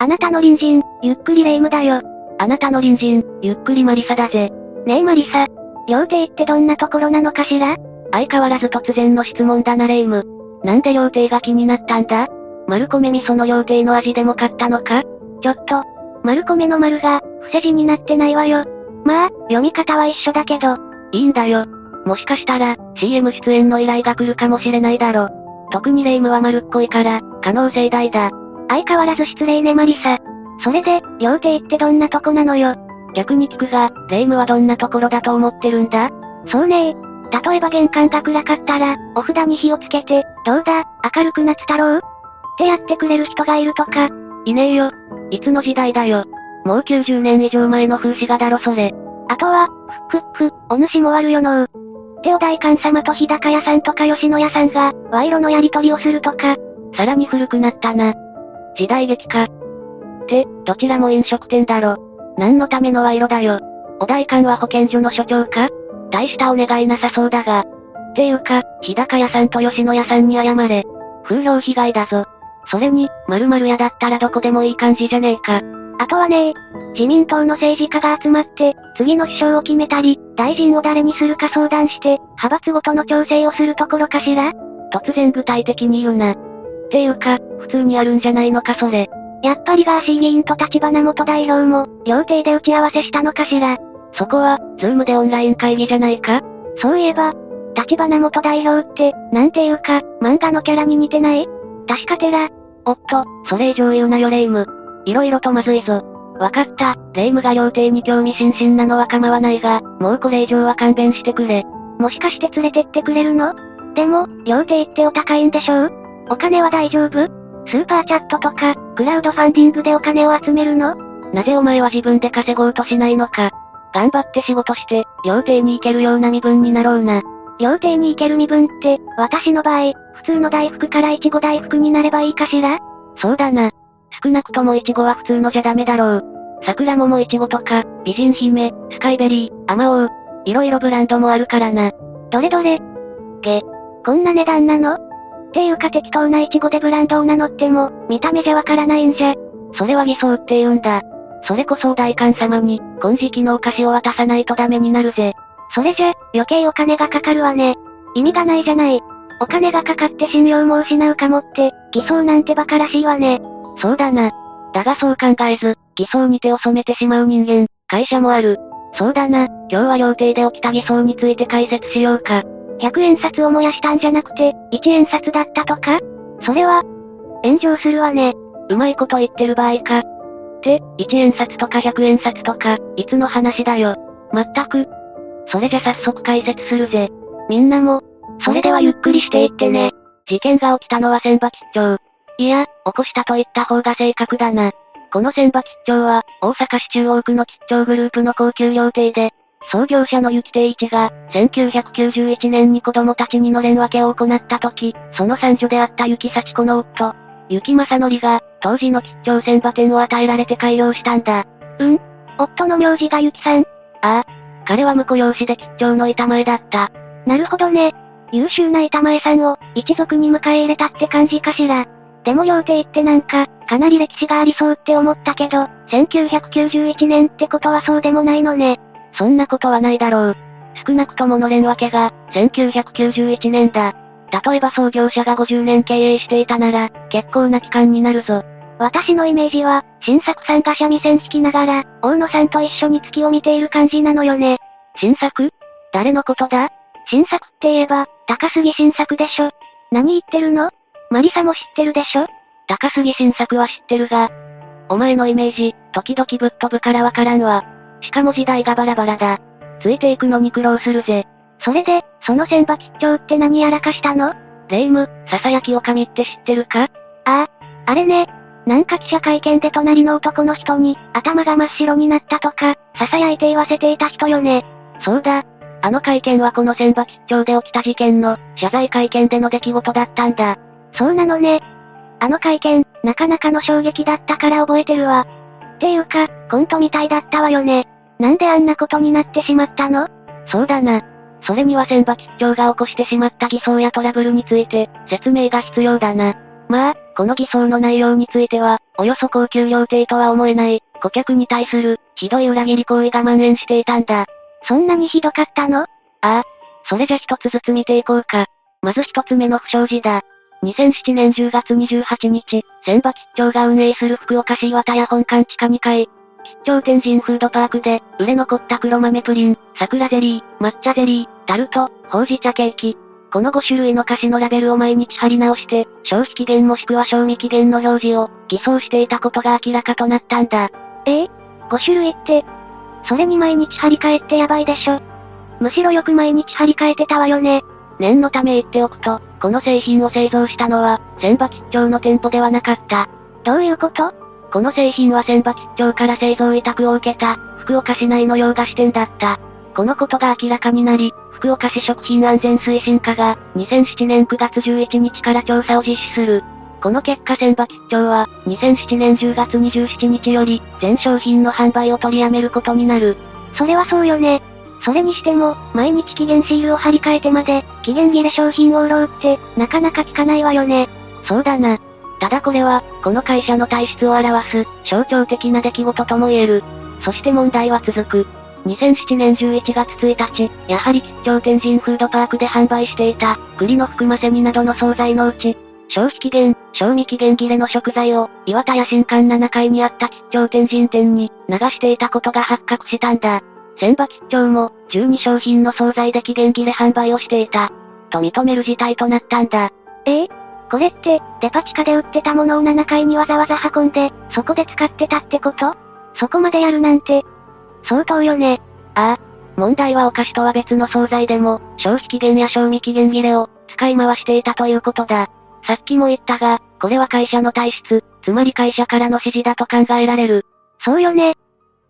あなたの隣人、ゆっくりレ夢ムだよ。あなたの隣人、ゆっくりマリサだぜ。ねえマリサ。料亭ってどんなところなのかしら？相変わらず突然の質問だなレ夢ム。なんで料亭が気になったんだ？丸米味噌の料亭の味でも買ったのか？ちょっと、丸米の丸が、伏せ字になってないわよ。まあ、読み方は一緒だけど。いいんだよ。もしかしたら、CM 出演の依頼が来るかもしれないだろ。特にレ夢ムは丸っこいから、可能性大だ。相変わらず失礼ねマリサ。それで、料亭ってどんなとこなのよ。逆に聞くが、レ夢はどんなところだと思ってるんだ？そうね例えば玄関が暗かったら、お札に火をつけて、どうだ、明るくなったろう？ってやってくれる人がいるとか。いねえよ。いつの時代だよ。もう90年以上前の風刺画だろそれ。あとは、ふっふっふ、お主も悪よのう。手お代官様と日高屋さんとか吉野屋さんが、賄賂のやり取りをするとか。さらに古くなったな。時代劇か。って、どちらも飲食店だろ。何のための賄賂だよ。お代官は保健所の所長か大したお願いなさそうだが。っていうか、日高屋さんと吉野家さんに謝れ。風評被害だぞ。それに、〇〇屋だったらどこでもいい感じじゃねえか。あとはね自民党の政治家が集まって、次の首相を決めたり、大臣を誰にするか相談して、派閥ごとの調整をするところかしら突然具体的に言うな。っていうか、普通にあるんじゃないのかそれ。やっぱりガーシー議員と立花元代表も、料亭で打ち合わせしたのかしら。そこは、ズームでオンライン会議じゃないか？そういえば、立花元代表って、なんていうか、漫画のキャラに似てない？確か寺。おっと、それ以上言うなよレイム。色々とまずいぞ。わかった、霊夢が料亭に興味津々なのは構わないが、もうこれ以上は勘弁してくれ。もしかして連れてってくれるの？でも、料亭ってお高いんでしょう？お金は大丈夫？スーパーチャットとか、クラウドファンディングでお金を集めるの？なぜお前は自分で稼ごうとしないのか。頑張って仕事して、料亭に行けるような身分になろうな。料亭に行ける身分って、私の場合、普通の大福からイチゴ大福になればいいかしら？そうだな。少なくともイチゴは普通のじゃダメだろう。桜桃イチゴとか、美人姫、スカイベリー、あまおう。いろいろブランドもあるからな。どれどれ？げ、こんな値段なの？っていうか適当なイチゴでブランドを名乗っても、見た目じゃわからないんじゃ。それは偽装って言うんだ。それこそ大官様に、金色のお菓子を渡さないとダメになるぜ。それじゃ、余計お金がかかるわね。意味がないじゃない。お金がかかって信用も失うかもって、偽装なんて馬鹿らしいわね。そうだな。だがそう考えず、偽装に手を染めてしまう人間、会社もある。そうだな、今日は料亭で起きた偽装について解説しようか。100円札を燃やしたんじゃなくて、1円札だったとか？それは、炎上するわね。うまいこと言ってる場合か。って、1円札とか100円札とか、いつの話だよ。まったく。それじゃ早速解説するぜ。みんなも、それではゆっくりしていってね。事件が起きたのは千葉吉兆。いや、起こしたと言った方が正確だな。この千葉吉兆は、大阪市中央区の吉兆グループの高級料亭で、創業者の雪亭一が、1991年に子供たちにのれん分けを行った時、その三女であった雪幸子の夫、雪正則が、当時の吉兆千葉店を与えられて改良したんだ。うん夫の名字が雪さんああ。彼は婿養子で吉兆の板前だった。なるほどね。優秀な板前さんを、一族に迎え入れたって感じかしら。でも料亭ってなんか、かなり歴史がありそうって思ったけど、1991年ってことはそうでもないのね。そんなことはないだろう。少なくとものれん分けが、1991年だ。例えば創業者が50年経営していたなら、結構な期間になるぞ。私のイメージは、新作さんが三味線弾きながら、大野さんと一緒に月を見ている感じなのよね。新作？誰のことだ？新作って言えば、高杉新作でしょ。何言ってるの？マリサも知ってるでしょ高杉新作は知ってるが、お前のイメージ、時々ぶっ飛ぶからわからんわ。しかも時代がバラバラだ。ついていくのに苦労するぜ。それで、その千葉吉兆って何やらかしたの？霊夢、囁きおかみって知ってるか？ああ、あれね。なんか記者会見で隣の男の人に、頭が真っ白になったとか、囁いて言わせていた人よね。そうだ。あの会見はこの千葉吉兆で起きた事件の、謝罪会見での出来事だったんだ。そうなのね。あの会見、なかなかの衝撃だったから覚えてるわ。っていうか、コントみたいだったわよね。なんであんなことになってしまったの？そうだな。それには千葉吉兆が起こしてしまった偽装やトラブルについて、説明が必要だな。まあ、この偽装の内容については、およそ高級料亭とは思えない、顧客に対する、ひどい裏切り行為が蔓延していたんだ。そんなにひどかったの？ああ。それじゃ一つずつ見ていこうか。まず一つ目の不祥事だ。2007年10月28日、千葉吉兆が運営する福岡市岩田屋本館地下2階。吉兆天神フードパークで、売れ残った黒豆プリン、桜ゼリー、抹茶ゼリー、タルト、ほうじ茶ケーキ。この5種類の菓子のラベルを毎日貼り直して、消費期限もしくは賞味期限の表示を、偽装していたことが明らかとなったんだ。え？え ?5 種類って、それに毎日張り替えってやばいでしょ。むしろよく毎日張り替えてたわよね。念のため言っておくと、この製品を製造したのは、千葉吉兆の店舗ではなかった。どういうこと？この製品は千葉吉兆から製造委託を受けた、福岡市内の洋菓子店だった。このことが明らかになり、福岡市食品安全推進課が、2007年9月11日から調査を実施する。この結果千葉吉兆は、2007年10月27日より、全商品の販売を取りやめることになる。それはそうよね。それにしても、毎日期限シールを貼り替えてまで、期限切れ商品を売ろうって、なかなか聞かないわよね。そうだな。ただこれは、この会社の体質を表す、象徴的な出来事とも言える。そして問題は続く。2007年11月1日、やはり吉祥天神フードパークで販売していた、栗の福ませみなどの惣菜のうち、消費期限、賞味期限切れの食材を、岩田屋新館7階にあった吉祥天神店に、流していたことが発覚したんだ。千葉吉祥も、12商品の惣菜で期限切れ販売をしていた。と認める事態となったんだ。え？えこれって、デパ地下で売ってたものを7階にわざわざ運んで、そこで使ってたってこと？そこまでやるなんて、相当よね。ああ。問題はお菓子とは別の惣菜でも、消費期限や賞味期限切れを、使い回していたということだ。さっきも言ったが、これは会社の体質、つまり会社からの指示だと考えられる。そうよね。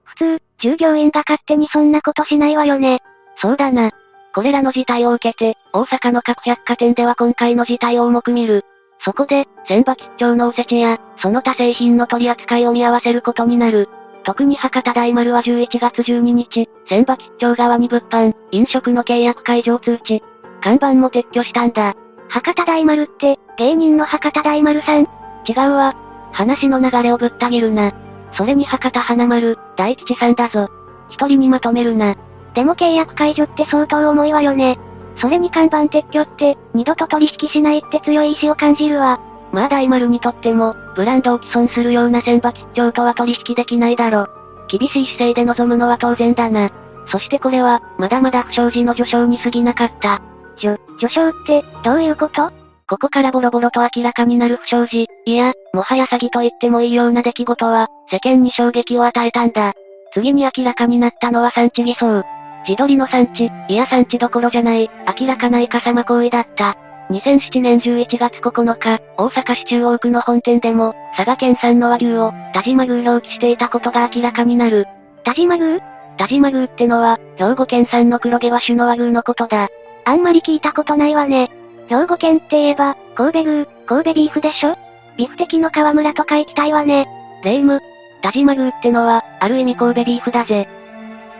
普通、従業員が勝手にそんなことしないわよね。そうだな。これらの事態を受けて、大阪の各百貨店では今回の事態を重く見る。そこで、千葉吉兆のおせちや、その他製品の取り扱いを見合わせることになる。特に博多大丸は11月12日、千葉吉兆側に物販、飲食の契約解除通知、看板も撤去したんだ。博多大丸って、芸人の博多大丸さん？違うわ。話の流れをぶった切るな。それに博多花丸、大吉さんだぞ。一人にまとめるな。でも契約解除って相当重いわよね。それに看板撤去って、二度と取引しないって強い意志を感じるわ。まあ大丸にとっても、ブランドを既存するような千葉吉兆とは取引できないだろ。厳しい姿勢で臨むのは当然だな。そしてこれは、まだまだ不祥事の序章に過ぎなかった。序、序章って、どういうこと？ここからボロボロと明らかになる不祥事、いや、もはや詐欺と言ってもいいような出来事は、世間に衝撃を与えたんだ。次に明らかになったのは産地偽装。自撮りの産地、いや産地どころじゃない、明らかなイカサマ行為だった。2007年11月9日、大阪市中央区の本店でも、佐賀県産の和牛を、田島宮表記していたことが明らかになる。田島宮？田島宮ってのは、兵庫県産の黒毛和種の和牛のことだ。あんまり聞いたことないわね。兵庫県って言えば、神戸牛、神戸ビーフでしょ？ビフテキの河村とか行きたいわね。レイム、田島宮ってのは、ある意味神戸ビーフだぜ。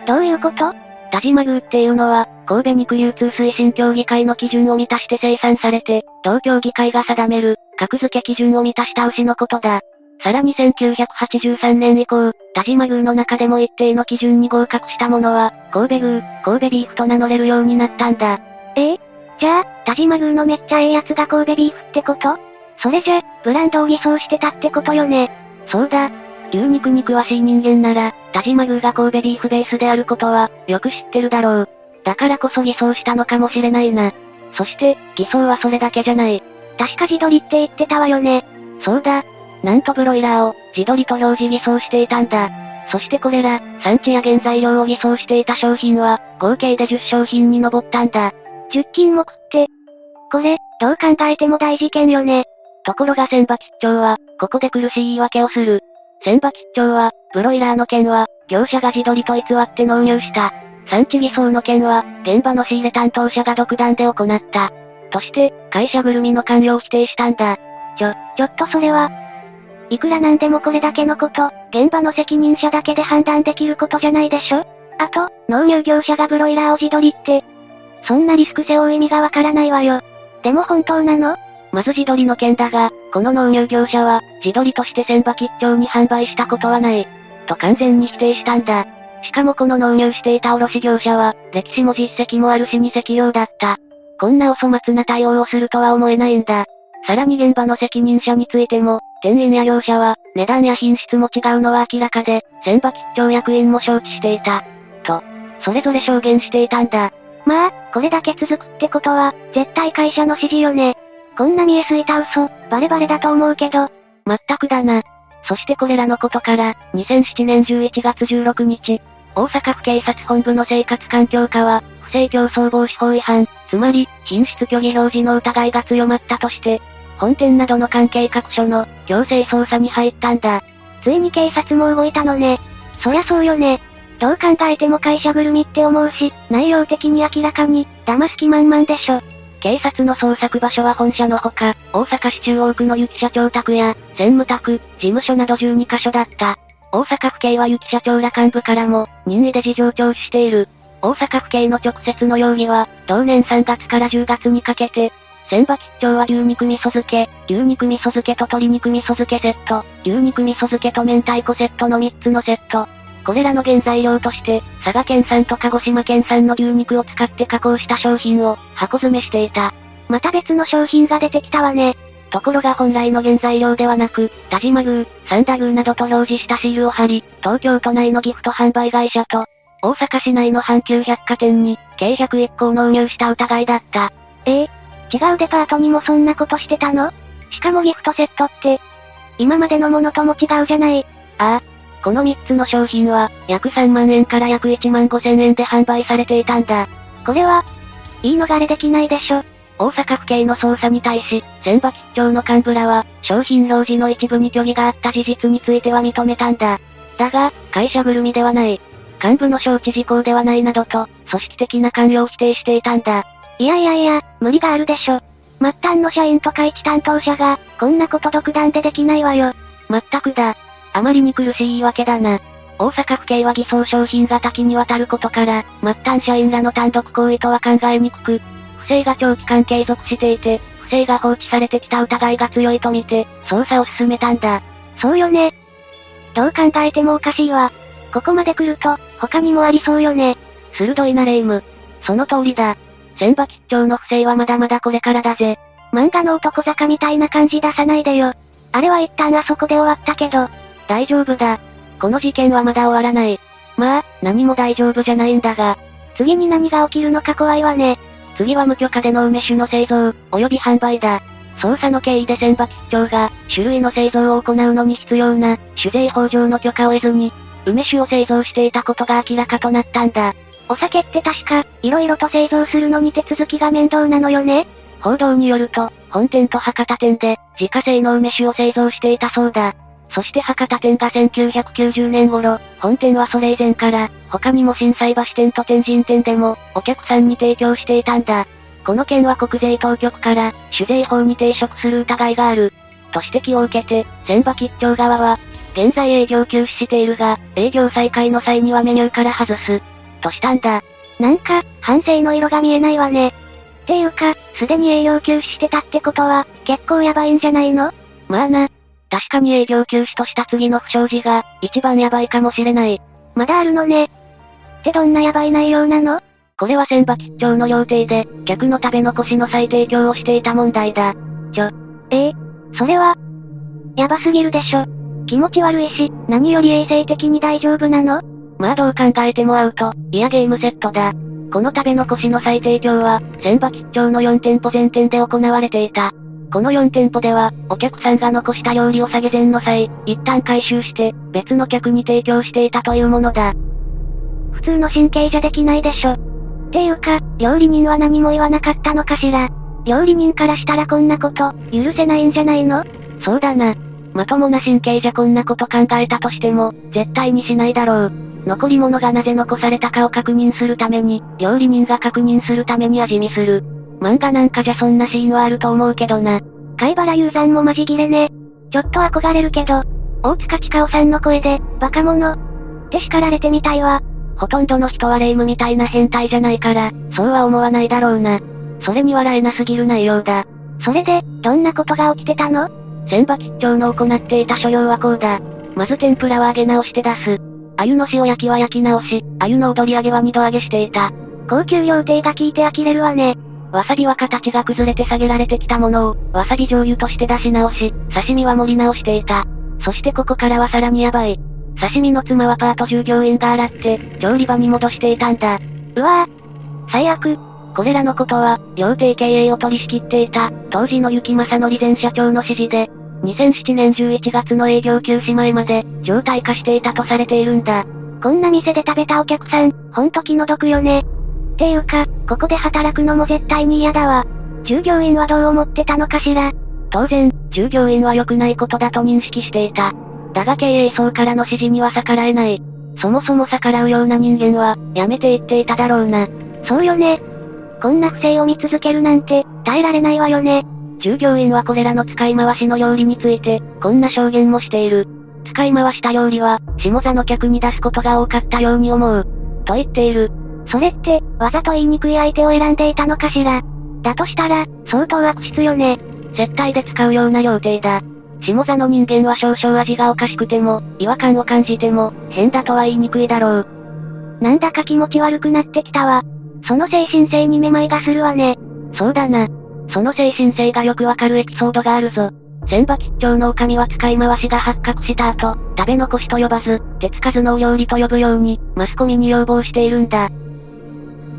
どういうこと？田島宮っていうのは、神戸肉流通推進協議会の基準を満たして生産されて、東京議会が定める、格付け基準を満たした牛のことだ。さらに1983年以降、田島宮の中でも一定の基準に合格したものは、神戸牛、神戸ビーフと名乗れるようになったんだ。ええ？じゃあ、田島宮のめっちゃええやつが神戸ビーフってこと？それじゃ、ブランドを偽装してたってことよね。そうだ。牛肉に詳しい人間なら、田島宮が神戸ビーフベースであることは、よく知ってるだろう。だからこそ偽装したのかもしれないな。そして、偽装はそれだけじゃない。確か自撮りって言ってたわよね。そうだ。なんとブロイラーを、自撮りと表示偽装していたんだ。そしてこれら、産地や原材料を偽装していた商品は、合計で10商品に上ったんだ。10金目って、これ、どう考えても大事件よね。ところが千葉吉兆は、ここで苦しい言い訳をする。千葉吉兆は、ブロイラーの件は、業者が自撮りと偽って納入した。産地偽装の件は、現場の仕入れ担当者が独断で行った。として、会社ぐるみの関与を否定したんだ。ちょ、ちょっとそれは、いくらなんでもこれだけのこと、現場の責任者だけで判断できることじゃないでしょ？あと、納入業者がブロイラーを自撮りって、そんなリスク背負う意味がわからないわよ。でも本当なの？まず自撮りの件だが、この納入業者は、自撮りとして千葉吉兆に販売したことはない。と完全に否定したんだ。しかもこの納入していた卸業者は、歴史も実績もある老舗企業だった。こんなお粗末な対応をするとは思えないんだ。さらに現場の責任者についても、店員や業者は、値段や品質も違うのは明らかで、千葉吉兆役員も承知していた。と、それぞれ証言していたんだ。まあ、これだけ続くってことは、絶対会社の指示よね。こんな見えすいた嘘、バレバレだと思うけど。まったくだな。そしてこれらのことから、2007年11月16日、大阪府警察本部の生活環境課は、不正競争防止法違反、つまり、品質虚偽表示の疑いが強まったとして、本店などの関係各所の強制捜査に入ったんだ。ついに警察も動いたのね。そりゃそうよね。どう考えても会社ぐるみって思うし、内容的に明らかに、騙す気満々でしょ。警察の捜索場所は本社のほか、大阪市中央区の雪社長宅や、専務宅、事務所など12カ所だった。大阪府警は雪社長ら幹部からも、任意で事情聴取している。大阪府警の直接の容疑は、同年3月から10月にかけて、千葉吉兆は牛肉味噌漬け、牛肉味噌漬けと鶏肉味噌漬けセット、牛肉味噌漬けと明太子セットの3つのセット。これらの原材料として、佐賀県産と鹿児島県産の牛肉を使って加工した商品を箱詰めしていた。また別の商品が出てきたわね。ところが本来の原材料ではなく、田島宮、三田宮などと表示したシールを貼り、東京都内のギフト販売会社と、大阪市内の阪急百貨店に、計101個を納入した疑いだった。ええ違うデパートにもそんなことしてたの？しかもギフトセットって、今までのものとも違うじゃない。ああ。この3つの商品は、約3万円から約1万5千円で販売されていたんだ。これは、言い逃れできないでしょ。大阪府警の捜査に対し、千葉吉兆の幹部らは、商品表示の一部に虚偽があった事実については認めたんだ。だが、会社ぐるみではない。幹部の承知事項ではないなどと、組織的な関与を否定していたんだ。いやいやいや、無理があるでしょ。末端の社員とか一担当者が、こんなこと独断でできないわよ。まったくだ。あまりに苦しい言い訳だな。大阪府警は偽装商品が多岐にわたることから、末端社員らの単独行為とは考えにくく、不正が長期間継続していて、不正が放置されてきた疑いが強いとみて、捜査を進めたんだ。そうよね。どう考えてもおかしいわ。ここまで来ると、他にもありそうよね。鋭いなレイム。その通りだ。千葉吉兆の不正はまだまだこれからだぜ。漫画の男坂みたいな感じ出さないでよ。あれは一旦あそこで終わったけど。大丈夫だ。この事件はまだ終わらない。まあ、何も大丈夫じゃないんだが。次に何が起きるのか怖いわね。次は無許可での梅酒の製造、及び販売だ。捜査の経緯で千葉吉兆が、種類の製造を行うのに必要な、酒税法上の許可を得ずに、梅酒を製造していたことが明らかとなったんだ。お酒って確か、色々と製造するのに手続きが面倒なのよね報道によると、本店と博多店で、自家製の梅酒を製造していたそうだ。そして博多店が1990年頃、本店はそれ以前から、他にも震災橋店と天神店でも、お客さんに提供していたんだ。この件は国税当局から、酒税法に抵触する疑いがある。と指摘を受けて、千葉吉兆側は、現在営業休止しているが、営業再開の際にはメニューから外す。としたんだ。なんか、反省の色が見えないわね。っていうか、すでに営業休止してたってことは、結構やばいんじゃないの？まあな。確かに営業休止とした次の不祥事が、一番やばいかもしれない。まだあるのね。ってどんなやばい内容なの？これは千葉吉兆の料亭で、客の食べ残しの再提供をしていた問題だ。ちょ、ええそれは、やばすぎるでしょ。気持ち悪いし、何より衛生的に大丈夫なの？まあどう考えてもアウト、いやゲームセットだ。この食べ残しの再提供は、千葉吉兆の4店舗全店で行われていた。この4店舗では、お客さんが残した料理を下げ膳の際、一旦回収して、別の客に提供していたというものだ。普通の神経じゃできないでしょ。っていうか、料理人は何も言わなかったのかしら。料理人からしたらこんなこと、許せないんじゃないの？そうだな。まともな神経じゃこんなこと考えたとしても、絶対にしないだろう。残り物がなぜ残されたかを確認するために、料理人が確認するために味見する。漫画なんかじゃそんなシーンはあると思うけどな。貝原雄山もマジギレね。ちょっと憧れるけど、大塚千かさんの声で、バカ者。って叱られてみたいわ。ほとんどの人はレイムみたいな変態じゃないから、そうは思わないだろうな。それに笑えなすぎる内容だ。それで、どんなことが起きてたの？千葉吉兆の行っていた所要はこうだ。まず天ぷらは揚げ直して出す。鮎の塩焼きは焼き直し、鮎の踊り揚げは二度揚げしていた。高級料亭が効いて呆れるわね。わさびは形が崩れて下げられてきたものを、わさび醤油として出し直し、刺身は盛り直していた。そしてここからはさらにヤバい。刺身の妻はパート従業員が洗って、調理場に戻していたんだ。うわぁ。最悪。これらのことは、料亭経営を取り仕切っていた、当時の雪正則前社長の指示で、2007年11月の営業休止前まで、状態化していたとされているんだ。こんな店で食べたお客さん、ほんと気の毒よね。っていうか、ここで働くのも絶対に嫌だわ。従業員はどう思ってたのかしら当然、従業員は良くないことだと認識していた。だが経営層からの指示には逆らえない。そもそも逆らうような人間は、やめていっていただろうな。そうよね。こんな不正を見続けるなんて、耐えられないわよね。従業員はこれらの使い回しの料理について、こんな証言もしている。使い回した料理は、下座の客に出すことが多かったように思う。と言っている。それって、わざと言いにくい相手を選んでいたのかしら？だとしたら、相当悪質よね。接待で使うような料亭だ。下座の人間は少々味がおかしくても、違和感を感じても、変だとは言いにくいだろう。なんだか気持ち悪くなってきたわ。その精神性にめまいがするわね。そうだな。その精神性がよくわかるエピソードがあるぞ。千葉吉兆の女将は使い回しが発覚した後、食べ残しと呼ばず、手つかずのお料理と呼ぶように、マスコミに要望しているんだ。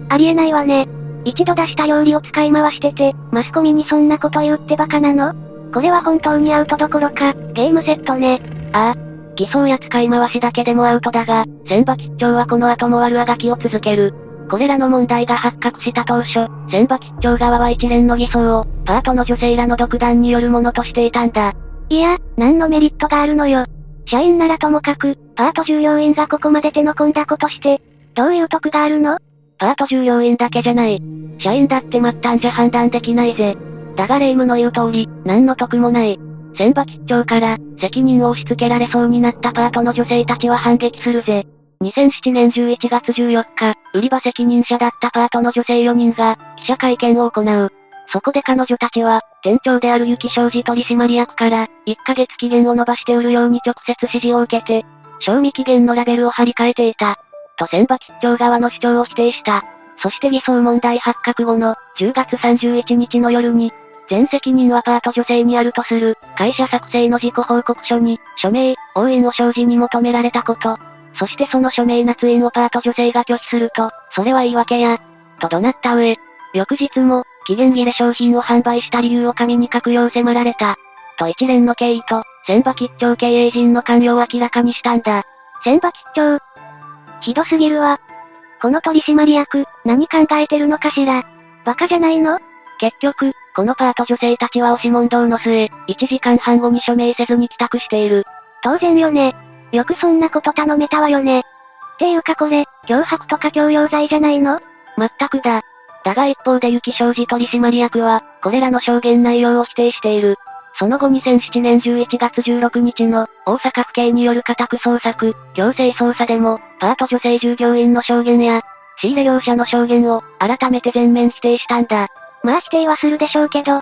ありえないわね。一度出した料理を使い回してて、マスコミにそんなこと言うってバカなの？これは本当にアウトどころか、ゲームセットね。ああ。偽装や使い回しだけでもアウトだが、千葉吉兆はこの後も悪あがきを続ける。これらの問題が発覚した当初、千葉吉兆側は一連の偽装を、パートの女性らの独断によるものとしていたんだ。いや、何のメリットがあるのよ。社員ならともかく、パート従業員がここまで手の込んだことして、どういう得があるの？パート従業員だけじゃない。社員だって末端じゃ判断できないぜ。だが霊夢の言う通り、何の得もない。千葉吉兆から、責任を押し付けられそうになったパートの女性たちは反撃するぜ。2007年11月14日、売り場責任者だったパートの女性4人が、記者会見を行う。そこで彼女たちは、店長である雪商事取締役から、1ヶ月期限を延ばして売るように直接指示を受けて、賞味期限のラベルを貼り替えていた。と千葉吉兆側の主張を否定した。そして偽装問題発覚後の、10月31日の夜に、全責任はパート女性にあるとする、会社作成の自己報告書に、署名、応援を生じに求められたこと、そしてその署名捺印をパート女性が拒否すると、それは言い訳や、と怒鳴った上、翌日も、期限切れ商品を販売した理由を紙に書くよう迫られた。と一連の経緯と、千葉吉兆経営陣の関与を明らかにしたんだ。千葉吉兆ひどすぎるわ。この取締役、何考えてるのかしらバカじゃないの？結局、このパート女性たちは押し問答の末、1時間半後に署名せずに帰宅している。当然よね。よくそんなこと頼めたわよね。っていうかこれ、脅迫とか強要罪じゃないの？まったくだ。だが一方で雪商事取締役は、これらの証言内容を否定している。その後2007年11月16日の、大阪府警による家宅捜索、強制捜査でも、パート女性従業員の証言や、仕入れ業者の証言を、改めて全面否定したんだ。まあ否定はするでしょうけど、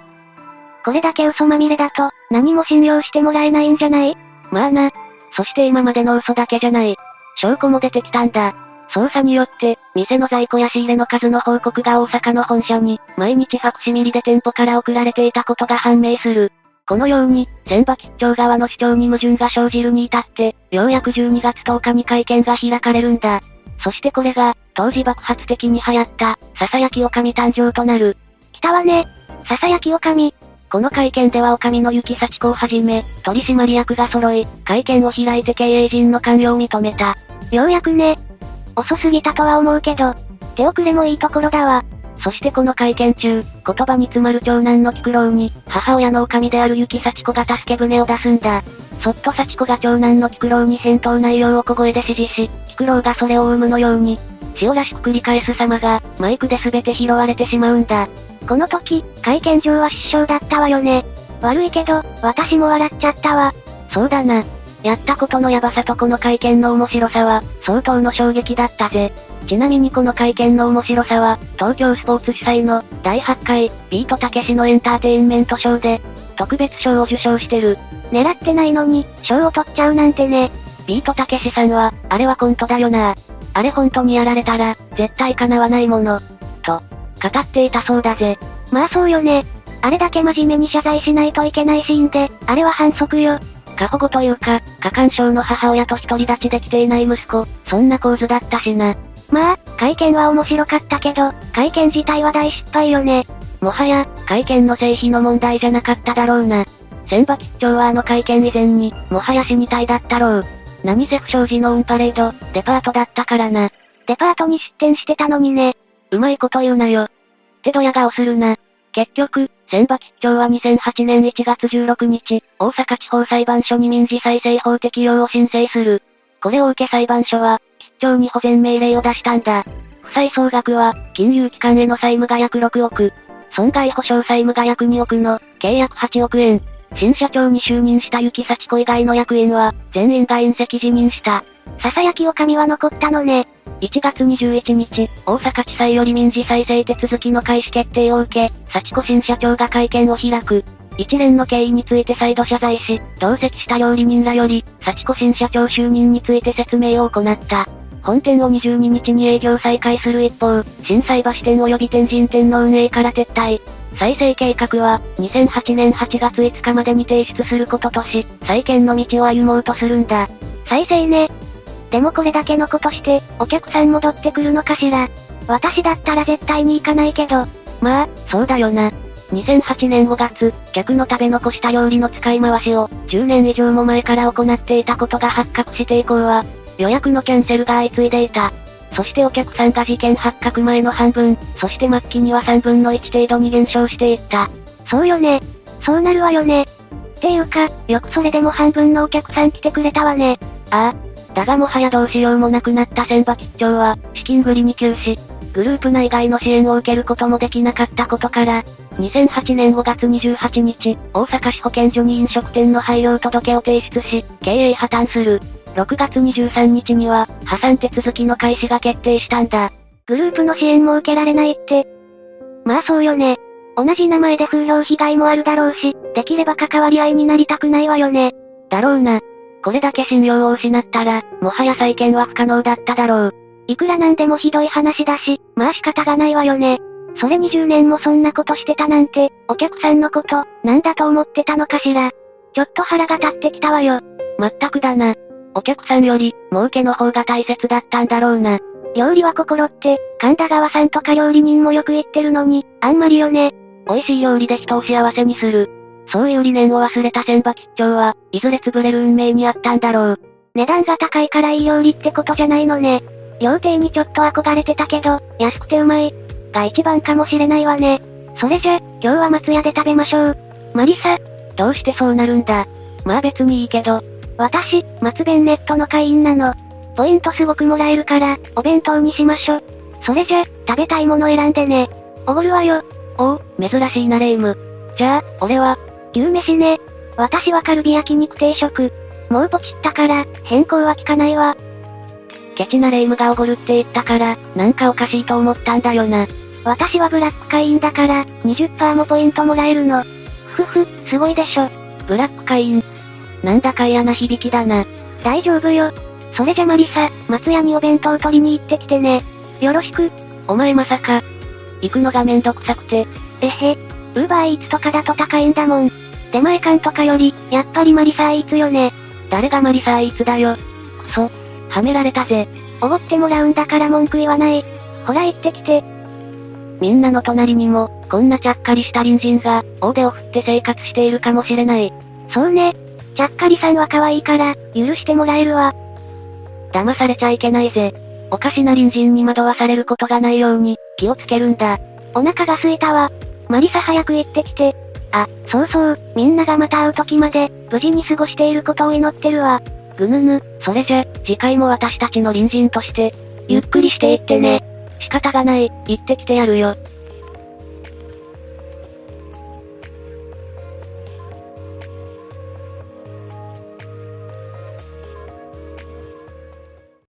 これだけ嘘まみれだと、何も信用してもらえないんじゃない？まあな、そして今までの嘘だけじゃない。証拠も出てきたんだ。捜査によって、店の在庫や仕入れの数の報告が大阪の本社に、毎日ファクシミリで店舗から送られていたことが判明する。このように、千葉吉兆側の主張に矛盾が生じるに至って、ようやく12月10日に会見が開かれるんだ。そしてこれが、当時爆発的に流行った、囁きおかみ誕生となる。来たわね。囁きおかみ。この会見では女将の雪幸子をはじめ、取締役が揃い、会見を開いて経営陣の関与を認めた。ようやくね。遅すぎたとは思うけど、手遅れもいいところだわ。そしてこの会見中、言葉に詰まる長男の菊郎に、母親の女将である雪幸子が助け舟を出すんだ。そっと幸子が長男の菊郎に返答内容を小声で指示し、菊郎がそれを追うむのように、塩らしく繰り返す様が、マイクで全て拾われてしまうんだ。この時、会見場は失笑だったわよね。悪いけど、私も笑っちゃったわ。そうだな。やったことのヤバさとこの会見の面白さは、相当の衝撃だったぜ。ちなみにこの会見の面白さは、東京スポーツ主催の、第8回、ビートたけしのエンターテインメントショーで、特別賞を受賞してる。狙ってないのに、賞を取っちゃうなんてね。ビートたけしさんは、あれはコントだよな。あれ本当にやられたら、絶対叶わないもの。と、語っていたそうだぜ。まあそうよね。あれだけ真面目に謝罪しないといけないシーンで、あれは反則よ。過保護というか、過干渉の母親と独り立ちできていない息子、そんな構図だったしな。まあ、会見は面白かったけど、会見自体は大失敗よね。もはや、会見の成否の問題じゃなかっただろうな。千葉吉兆はあの会見以前に、もはや死にたいだったろう。何せ不祥事のオンパレード、デパートだったからな。デパートに出店してたのにね。うまいこと言うなよ。ってドヤ顔するな。結局、千葉吉兆は2008年1月16日、大阪地方裁判所に民事再生法適用を申請する。これを受け裁判所は、吉兆に保全命令を出したんだ。負債総額は、金融機関への債務が約6億。損害保証債務が約2億の、計約8億円。新社長に就任した雪幸子以外の役員は、全員が隕石辞任した。ささやきおかみは残ったのね。1月21日、大阪地裁より民事再生手続きの開始決定を受け、幸子新社長が会見を開く。一連の経緯について再度謝罪し、同席した料理人らより、幸子新社長就任について説明を行った。本店を22日に営業再開する一方、新斎橋店及び天神店の運営から撤退。再生計画は、2008年8月5日までに提出することとし、再建の道を歩もうとするんだ。再生ね。でもこれだけのことして、お客さん戻ってくるのかしら。私だったら絶対に行かないけど。まあ、そうだよな。2008年5月、客の食べ残した料理の使い回しを、10年以上も前から行っていたことが発覚して以降は、予約のキャンセルが相次いでいた。そしてお客さんが事件発覚前の半分、そして末期には3分の1程度に減少していった。そうよね。そうなるわよね。っていうか、よくそれでも半分のお客さん来てくれたわね。ああ。だがもはやどうしようもなくなった千葉吉兆は、資金繰りに窮し、グループ内外の支援を受けることもできなかったことから、2008年5月28日、大阪市保健所に飲食店の廃業届を提出し、経営破綻する。6月23日には、破産手続きの開始が決定したんだ。グループの支援も受けられないって。まあそうよね。同じ名前で風評被害もあるだろうし、できれば関わり合いになりたくないわよね。だろうな。これだけ信用を失ったら、もはや再建は不可能だっただろう。いくらなんでもひどい話だし、まあ仕方がないわよね。それ20年もそんなことしてたなんて、お客さんのこと、なんだと思ってたのかしら。ちょっと腹が立ってきたわよ。まったくだな。お客さんより、儲けの方が大切だったんだろうな。料理は心って、神田川さんとか料理人もよく言ってるのに、あんまりよね。美味しい料理で人を幸せにする。そういう理念を忘れた千葉吉兆は、いずれ潰れる運命にあったんだろう。値段が高いからいい料理ってことじゃないのね。料亭にちょっと憧れてたけど、安くてうまい。が一番かもしれないわね。それじゃ、今日は松屋で食べましょう。マリサ。どうしてそうなるんだまあ別にいいけど、私、松弁ネットの会員なの。ポイントすごくもらえるから、お弁当にしましょ。それじゃ、食べたいもの選んでね。おごるわよ。おお、珍しいなレイム。じゃあ、俺は、牛飯ね。私はカルビ焼肉定食。もうポチったから、変更は効かないわ。ケチなレイムがおごるって言ったから、なんかおかしいと思ったんだよな。私はブラック会員だから、20%もポイントもらえるの。ふふ、すごいでしょ。ブラック会員、なんだか嫌な響きだな。大丈夫よ。それじゃマリサ、松屋にお弁当取りに行ってきてね。よろしく。お前まさか、行くのがめんどくさくて。えへ、ウーバーイーツとかだと高いんだもん。出前館とかより、やっぱりマリサーイーツよね。誰がマリサーイーツだよ。くそ、はめられたぜ。おごってもらうんだから文句言わない。ほら行ってきて。みんなの隣にも、こんなちゃっかりした隣人が、大手を振って生活しているかもしれない。そうね、ちゃっかりさんは可愛いから、許してもらえるわ。騙されちゃいけないぜ。おかしな隣人に惑わされることがないように、気をつけるんだ。お腹が空いたわ。マリサ早く行ってきて。あ、そうそう、みんながまた会う時まで、無事に過ごしていることを祈ってるわ。ぐぬぬ、それじゃ、次回も私たちの隣人として、ゆっくりしていってね。仕方がない、行ってきてやるよ。